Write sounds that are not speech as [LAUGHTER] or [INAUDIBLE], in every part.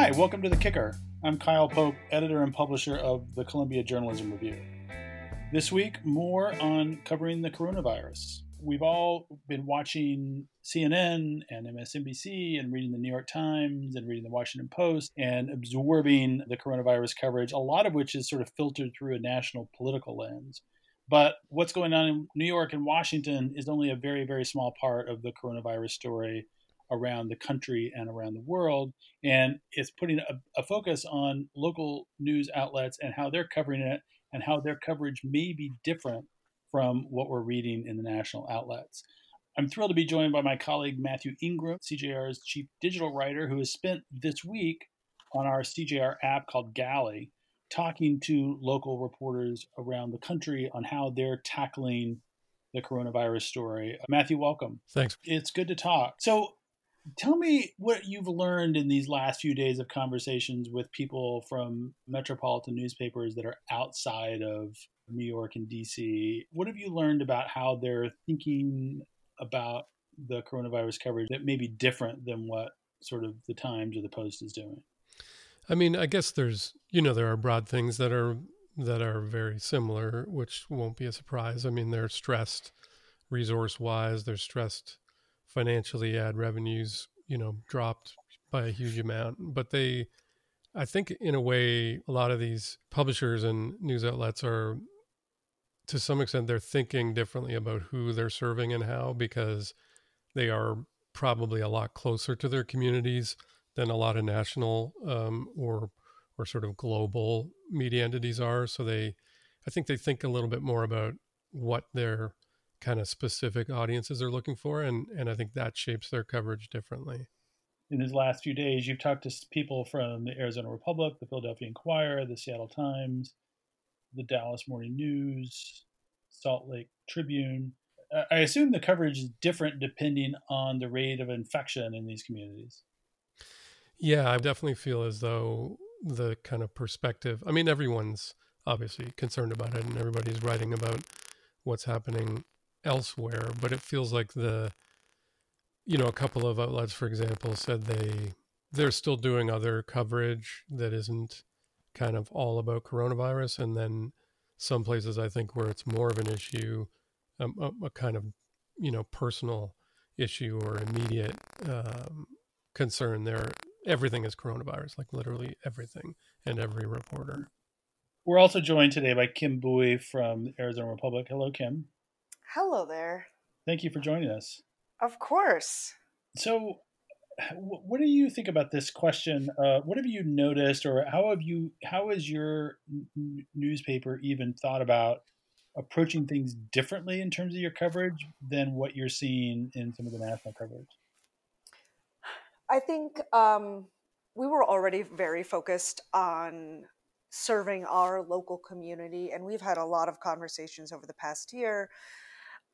Hi, welcome to The Kicker. I'm Kyle Pope, editor and publisher of the Columbia Journalism Review. This week, more on covering the coronavirus. We've all been watching CNN and MSNBC and reading the New York Times and reading the Washington Post and absorbing the coronavirus coverage, a lot of which is sort of filtered through a national political lens. But what's going on in New York and Washington is only a very, very small part of the coronavirus story around the country and around the world. And it's putting a, a, focus on local news outlets and how they're covering it and how their coverage may be different from what we're reading in the national outlets. I'm thrilled to be joined by my colleague Mathew Ingram, CJR's chief digital writer, who has spent this week on our CJR app called Galley, talking to local reporters around the country on how they're tackling the coronavirus story. Mathew, welcome. Thanks. It's good to talk. So, tell me what you've learned in these last few days of conversations with people from metropolitan newspapers that are outside of New York and DC. What have you learned about how they're thinking about the coronavirus coverage that may be different than what sort of the Times or the Post is doing? I mean, I guess there's, you know, there are broad things that are that are very similar, which won't be a surprise. I mean, they're stressed resource wise, they're stressed financially, ad revenues, you know, dropped by a huge amount, but they I think in a way a lot of these publishers and news outlets are to some extent they're thinking differently about who they're serving and how because they are probably a lot closer to their communities than a lot of national um, or or sort of global media entities are. So they, I think they think a little bit more about what their kind of specific audiences are looking for, and and I think that shapes their coverage differently. In these last few days, you've talked to people from the Arizona Republic, the Philadelphia Inquirer, the Seattle Times, the Dallas Morning News, Salt Lake Tribune. I assume the coverage is different depending on the rate of infection in these communities. Yeah, I definitely feel as though the kind of perspective, I mean, everyone's obviously concerned about it and everybody's writing about what's happening elsewhere, but it feels like the, you know, a couple of outlets, for example, said they, they're still doing other coverage that isn't kind of all about coronavirus. And then some places I think where it's more of an issue, um, a, a, kind of you know personal issue or immediate um, concern. There, everything is coronavirus, like literally everything, and every reporter. We're also joined today by Kim Bui from Arizona Republic. Hello, Kim. Hello there. Thank you for joining us. Of course. So, what do you think about this question? Uh, what have you noticed, or how have you, how has your n- newspaper even thought about approaching things differently in terms of your coverage than what you're seeing in some of the national coverage? I think um, we were already very focused on serving our local community, and we've had a lot of conversations over the past year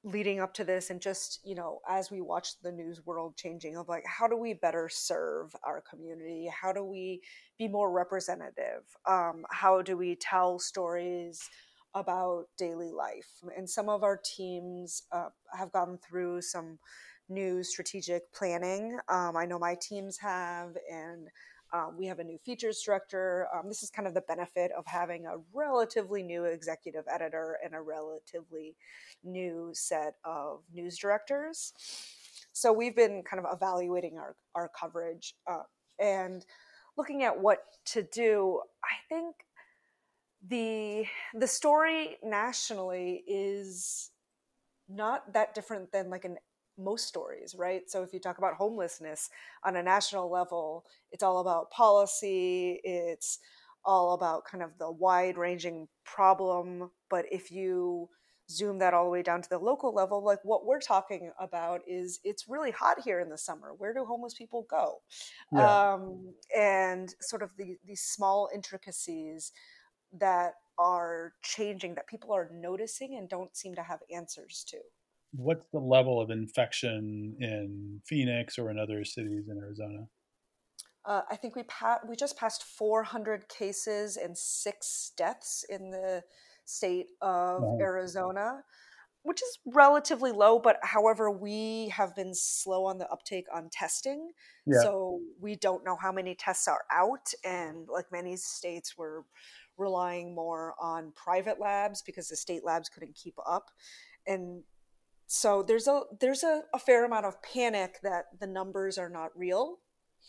leading up to this and just you know as we watch the news world changing of like how do we better serve our community? How do we be more representative? Um, how do we tell stories about daily life? And some of our teams uh, have gone through some new strategic planning. Um, i know my teams have and um, we have a new features director. Um, this is kind of the benefit of having a relatively new executive editor and a relatively new set of news directors. So we've been kind of evaluating our, our coverage uh, and looking at what to do. I think the the story nationally is not that different than like an most stories, right? So if you talk about homelessness on a national level, it's all about policy, it's all about kind of the wide ranging problem. But if you zoom that all the way down to the local level, like what we're talking about is it's really hot here in the summer. Where do homeless people go? Yeah. Um, and sort of the, these small intricacies that are changing that people are noticing and don't seem to have answers to what's the level of infection in Phoenix or in other cities in Arizona? Uh, I think we pa- we just passed 400 cases and six deaths in the state of Arizona. which is relatively low. But however, we have been slow on the uptake on testing, yeah. so we don't know how many tests are out. And like many states, we're relying more on private labs because the state labs couldn't keep up. And so there's a there's a, a fair amount of panic that the numbers are not real.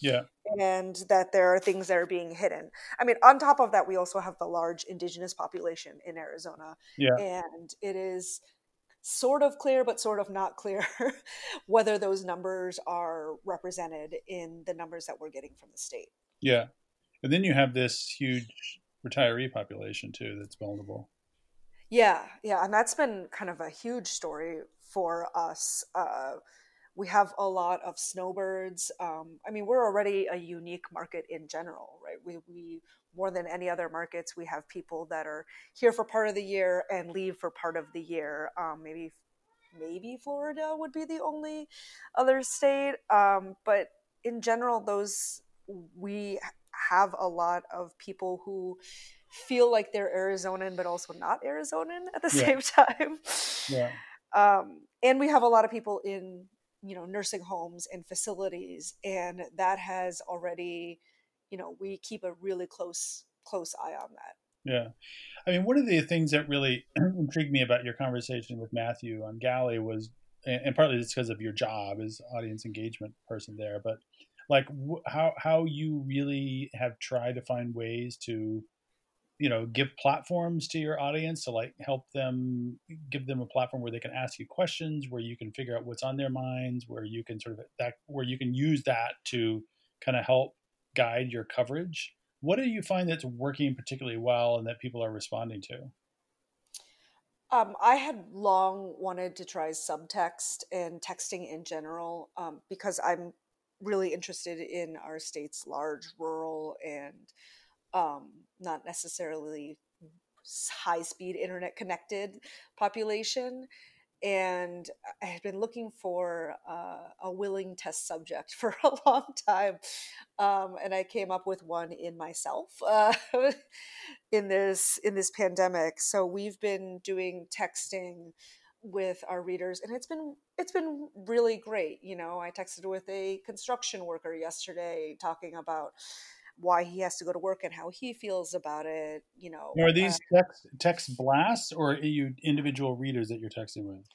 Yeah. And that there are things that are being hidden. I mean on top of that we also have the large indigenous population in arizona. Yeah. And it is sort of clear but sort of not clear [LAUGHS] whether those numbers are represented in the numbers that we're getting from the state. Yeah. And then you have this huge retiree population too that's vulnerable. Yeah. Yeah. And that's been kind of a huge story for us uh, we have a lot of snowbirds. Um, I mean, we're already a unique market in general, right? We, we more than any other markets, we have people that are here for part of the year and leave for part of the year. Um, maybe maybe Florida would be the only other state, um, but in general, those we have a lot of people who feel like they're Arizonan, but also not Arizonan at the yeah. same [LAUGHS] time. Yeah. Um, and we have a lot of people in you know nursing homes and facilities and that has already you know we keep a really close close eye on that. Yeah. I mean one of the things that really [CLEARS THROAT] intrigued me about your conversation with mathew on galley was and partly it's because of your job as audience engagement person there but like how how you really have tried to find ways to you know give platforms to your audience to like help them give them a platform where they can ask you questions where you can figure out what's on their minds where you can sort of that where you can use that to kind of help guide your coverage. What do you find that's working particularly well and that people are responding to? Um, I had long wanted to try subtext and texting in general um, because I'm really interested in our state's large rural and um, not necessarily high speed internet connected population. And I had been looking for uh, a willing test subject [LAUGHS] for a long time. Um, and I came up with one in myself uh, [LAUGHS] in this in this pandemic. So we've been doing texting with our readers and it's been it's been really great you know i texted with a construction worker yesterday talking about why he has to go to work and how he feels about it. You know, are these uh, text text blasts or are you individual readers that you're texting with?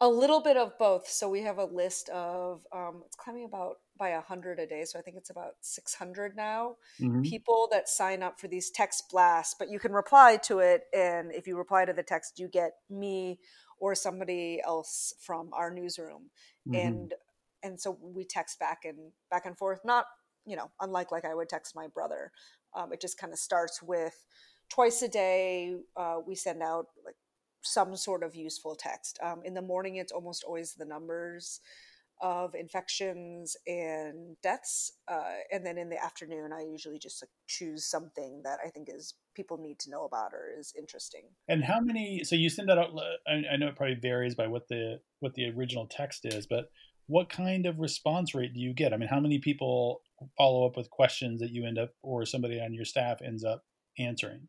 A little bit of both. So we have a list of um, it's climbing about by a hundred a day. So I think it's about six hundred now. Mm-hmm. People that sign up for these text blasts, but you can reply to it, and if you reply to the text, you get me or somebody else from our newsroom, mm-hmm. and and so we text back and back and forth, not you know, unlike like I would text my brother. Um, it just kind of starts with twice a day uh, we send out like some sort of useful text. Um, in the morning, it's almost always the numbers of infections and deaths, uh, and then in the afternoon, I usually just like, choose something that I think is people need to know about or is interesting. And how many? So you send that out. I, I know it probably varies by what the what the original text is, but what kind of response rate do you get? I mean, how many people follow up with questions that you end up or somebody on your staff ends up answering?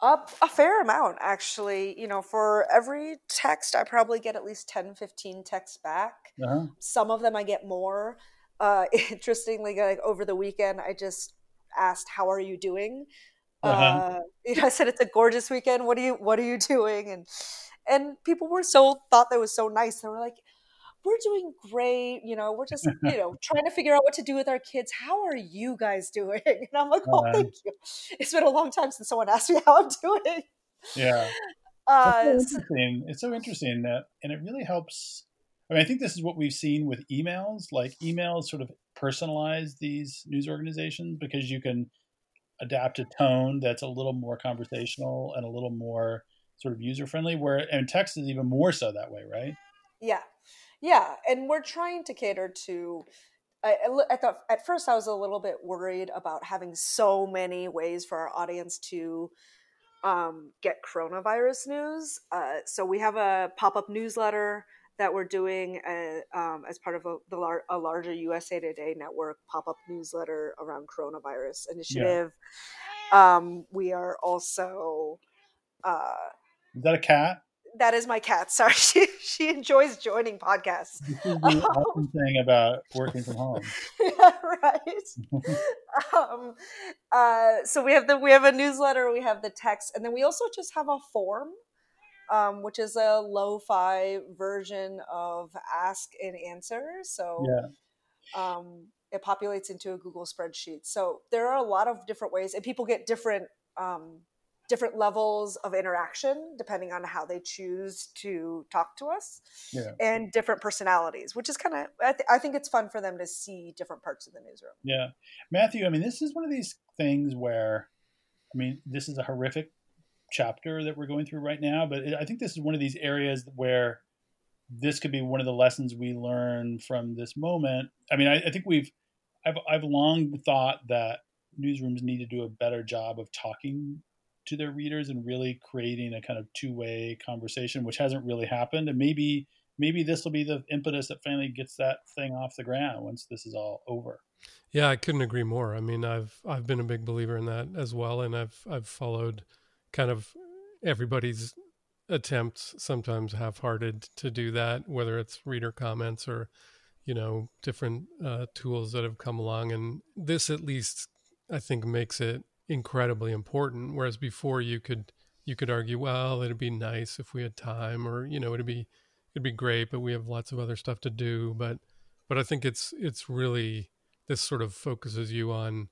Up a fair amount, actually. You know, for every text, I probably get at least 10, 15 texts back. Uh-huh. Some of them I get more. Uh, [LAUGHS] interestingly, like over the weekend, I just asked, "How are you doing?" Uh-huh. Uh, you know, [LAUGHS] I said it's a gorgeous weekend. What are you What are you doing? And and people were so thought that was so nice. They were like, we're doing great. You know, we're just, you [LAUGHS] know, trying to figure out what to do with our kids. How are you guys doing? [LAUGHS] And I'm like, oh, uh, thank you. It's been a long time since someone [LAUGHS] asked me how I'm doing. Yeah. Uh, so interesting. It's so interesting that, and it really helps. I mean, I think this is what we've seen with emails. Like emails sort of personalize these news organizations because you can adapt a tone that's a little more conversational and a little more sort of user friendly. Where and text is even more so that way, right? Yeah, yeah, and we're trying to cater to. I, I thought at first I was a little bit worried about having so many ways for our audience to um, get coronavirus news. Uh, so we have a pop up newsletter that we're doing uh, um, as part of a, the lar- a larger USA Today network pop up newsletter around coronavirus initiative. Yeah. Um, we are also. Uh, Is that a cat? That is my cat. [LAUGHS] Sorry, she she enjoys joining podcasts. This is the awesome thing about working from home. [LAUGHS] yeah, right. [LAUGHS] um, uh, so we have the we have a newsletter, we have the text, and then we also just have a form, um, which is a lo-fi version of ask and answer. So Yeah. um, it populates into a Google spreadsheet. So there are a lot of different ways, and people get different um, different levels of interaction depending on how they choose to talk to us, Yeah. and different personalities, which is kind of I, th- I think it's fun for them to see different parts of the newsroom. Yeah. Mathew, I mean, this is one of these things where, I mean, this is a horrific chapter that we're going through right now, but I think this is one of these areas where this could be one of the lessons we learn from this moment. I mean, I, I think we've, I've, I've long thought that newsrooms need to do a better job of talking to their readers and really creating a kind of two-way conversation, which hasn't really happened. And maybe, maybe this will be the impetus that finally gets that thing off the ground once this is all over. Yeah, I couldn't agree more. I mean, I've I've been a big believer in that as well, and I've I've followed kind of everybody's attempts, sometimes half-hearted, to do that, whether it's reader comments or you know different uh, tools that have come along, and this at least I think makes it incredibly important. Whereas before you could you could argue, well, it'd be nice if we had time, or you know, it'd be it'd be great, but we have lots of other stuff to do. But but I think it's it's really this sort of focuses you on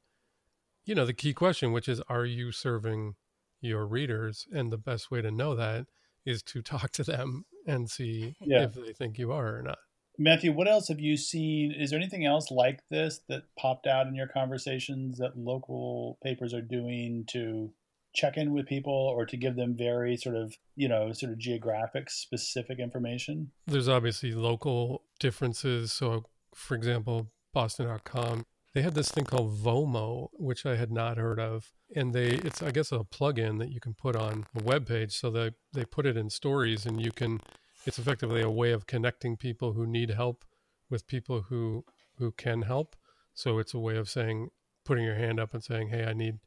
you know the key question which is are you serving your readers and the best way to know that is to [LAUGHS] talk to them and see Yeah. if they think you are or not Mathew, what else have you seen? Is there anything else like this that popped out in your conversations that local papers are doing to check in with people or to give them very sort of, you know, sort of geographic specific information? there's obviously local differences so for example boston.com they had this thing called vomo which i had not heard of and they it's i guess a plugin that you can put on a web page so they they put it in stories and you can it's effectively a way of connecting people who need help with people who who can help so it's a way of saying putting your hand up and saying hey i need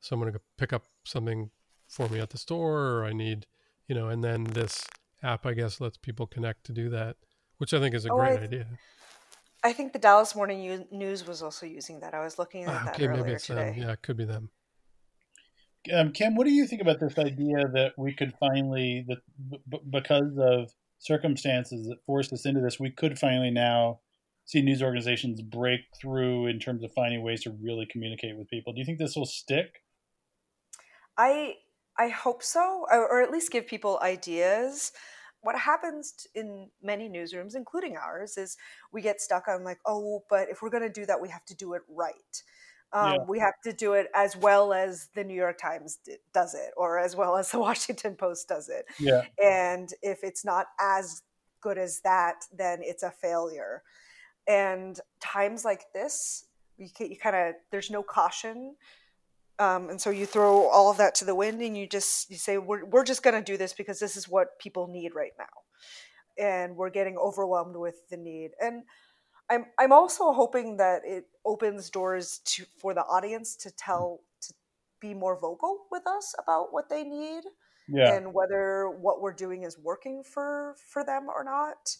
someone to pick up something for me at the store or i need you know and then this app i guess lets people connect to do that which i think is a Oh, great I- idea I think the Dallas Morning U- News was also using that. I was looking at Ah, that okay maybe earlier it's today. them yeah it could be them Um, Kim, what do you think about this idea that we could finally, that b- b- because of circumstances that forced us into this, we could finally now see news organizations break through in terms of finding ways to really communicate with people? Do you think this will stick? I I hope so, or, or at least give people ideas. What happens in many newsrooms, including ours, is we get stuck on like, oh, but if we're going to do that, we have to do it right. Um, Yeah. We have to do it as well as the New York Times d- does it, or as well as [LAUGHS] the Washington Post does it. Yeah. And if it's not as good as that, then it's a failure. And times like this, you, you kind of there's no caution um, and so you throw all of that to the wind and you just you say we're, we're just going to do this because this is what people need right now and we're getting overwhelmed with the need and i'm i'm also hoping that it opens doors to for the audience to tell to be more vocal with us about what they need Yeah. and whether what we're doing is working for for them or not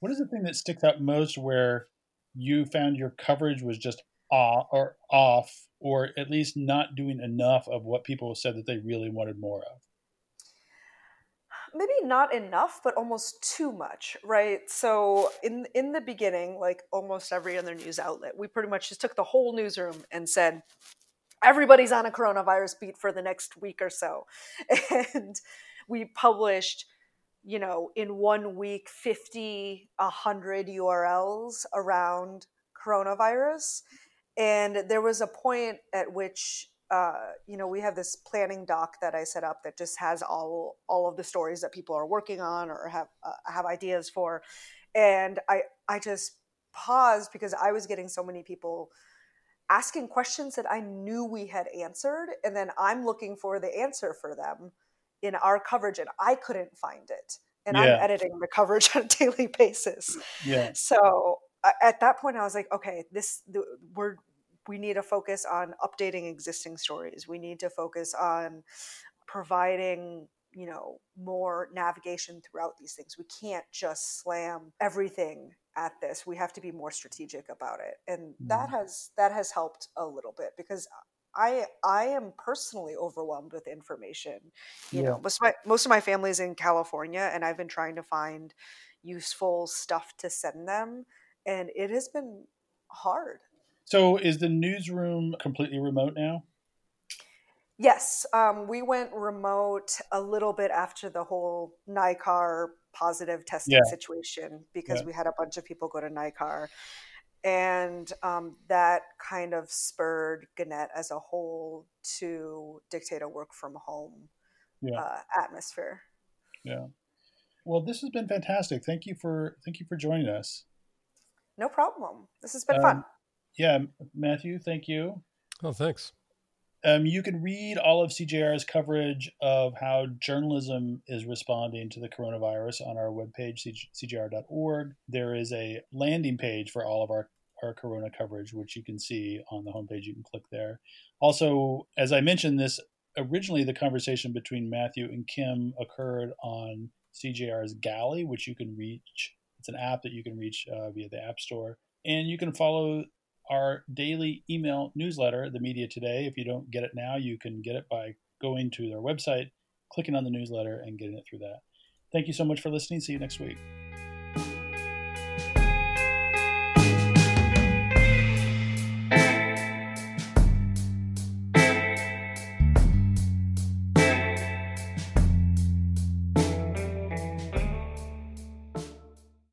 What is the thing that sticks out most where you found your coverage was just off or off, or at least not doing enough of what people said that they really wanted more of? Maybe not enough but almost too much right? So in in the beginning like almost every other news outlet we pretty much just took the whole newsroom and said everybody's on a coronavirus beat for the next week or so. [LAUGHS] And we published you know in one week 50 100 urls around coronavirus. And there was a point at which uh, you know we have this planning doc that i set up that just has all all of the stories that people are working on or have uh, have ideas for and i i just paused because i was getting so many people asking questions that i knew we had answered and then i'm looking for the answer for them in our coverage and i couldn't find it and Yeah. i'm editing the coverage [LAUGHS] on a daily basis Yeah. so uh, at that point, I was like, okay, this the, we're we need to focus on updating existing stories. We need to focus on providing you know more navigation throughout these things we can't just slam everything at this we have to be more strategic about it and mm. that has that has helped a little bit because I I am personally overwhelmed with information. You yeah. know, most of my most of my family is in California, and I've been trying to find useful stuff to send them, and it has been hard. So, is the newsroom completely remote now? Yes, um, we went remote a little bit after the whole NICAR positive testing yeah. situation because yeah. we had a bunch of people go to NICAR and um, that kind of spurred Gannett as a whole to dictate a work from home yeah. uh, atmosphere. Yeah. Well, this has been fantastic. Thank you for thank you for joining us. No problem. This has been um, fun. Yeah, Mathew, thank you. Oh, thanks. Um, you can read all of CJR's coverage of how journalism is responding to the coronavirus on our webpage, cjr.org. There is a landing page for all of our, our corona coverage, which you can see on the homepage. You can click there. Also, as I mentioned, this originally the conversation between Mathew and Kim occurred on CJR's Galley, which you can reach. It's an app that you can reach uh, via the App Store. And you can follow our daily email newsletter, The Media Today. If you don't get it now, you can get it by going to their website, clicking on the newsletter, and getting it through that. Thank you so much for listening. See you next week.